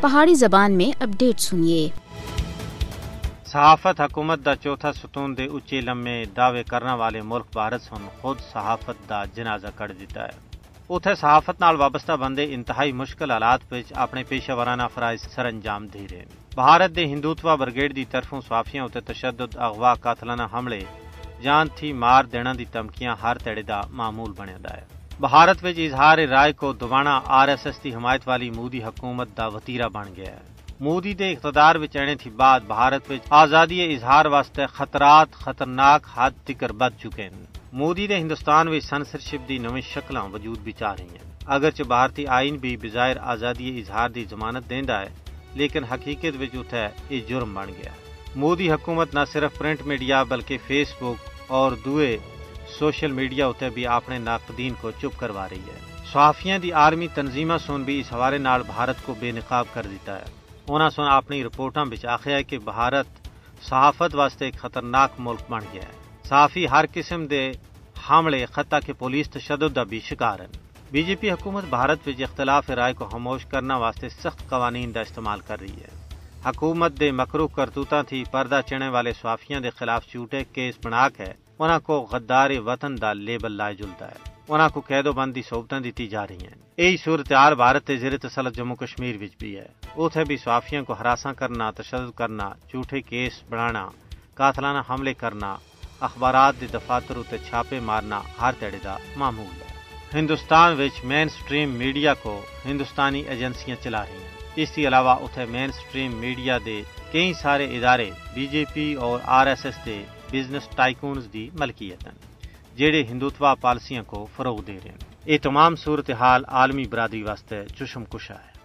پہاڑی زبان میں اپڈیٹ سنیے۔ صحافت حکومت دا چوتھا ستون دے اچے لمے دعوے کرنے والے ملک بھارت سن خود صحافت دا جنازہ کٹ دیتا ہے۔ اتھے صحافت نال وابستہ بندے انتہائی مشکل حالات وچ اپنے پیشہ ورانہ فرائض سر انجام دے رہے بھارت دے ہندوتوا برگیڈ دی طرفوں صحافیاں اتنے تشدد اغوا قاتلانہ حملے، جان تھی مار دینا دی تمکیاں ہر تڑے دا معمول بنیا دا ہے۔ بھارت وچ اظہار رائے کو دوبانا آر ایس ایس دی حمایت والی مودی حکومت دا وطیرہ بن گیا ہے۔ مودی دے اقتدار وچ آنے تھی بعد بھارت وچ آزادی اظہار واسطے خطرات، خطرناک حد تکر بد چکے ہیں۔ مودی دے ہندوستان وچ سنسرشپ دی نویں شکلاں وجود بچ آ رہی ہیں۔ اگرچہ بھارتی آئین بھی بظاہر آزادی اظہار دی ضمانت دیندا ہے، لیکن حقیقت وچ اتھے یہ جرم بن گیا۔ مودی حکومت نہ صرف پرنٹ میڈیا بلکہ فیس بک اور دوئے سوشل میڈیا اتنے بھی اپنے ناقدین کو چپ کروا رہی ہے۔ صحافیاں دی آرمی تنظیمہ سن بھی اس حوالے نال بھارت کو بے نقاب کر دیتا ہے۔ انہاں سن اپنی رپورٹاں بچ آخیا ہے کہ بھارت صحافت واسطے ایک خطرناک ملک بن گیا ہے۔ صحافی ہر قسم دے حملے خطہ کے پولیس تشدد دا بھی شکار ہیں۔ بی جے پی حکومت بھارت وچ اختلاف رائے کو خاموش کرنا واسطے سخت قوانین دا استعمال کر رہی ہے۔ حکومت دے مکرو کرتوتاں تھی پردہ چنے والے صحافیاں دے خلاف جھوٹے کیس بنا کے انہاں کو غدار وطن دا لیبل لائے جلتا ہے۔ انہاں کو قید و بندی صحبتیں دیتی جا رہی ہیں۔ یہی صورتحال بھارت کے زیر تسلط جموں کشمیر وچ بھی ہے۔ اتنے بھی صحافیوں کو ہراساں کرنا، تشدد کرنا، جھوٹے کیس بنانا، قاتلانہ حملے کرنا، اخبارات دے دفاتر اتنے چھاپے مارنا ہر تڑے دا معمول ہے۔ ہندوستان وچ مین سٹریم میڈیا کو ہندوستانی ایجنسیاں چلا رہی ہیں۔ اس کے علاوہ اتنے مین سٹریم میڈیا دے کئی سارے ادارے، بی جے پی اور آر ایس ایس دے بزنس ٹائکونز دی ملکیت ہیں جہے ہندوتوا پالیسیاں کو فروغ دے رہے ہیں۔ یہ تمام صورتحال عالمی برادری واسطے چشم کشا ہے۔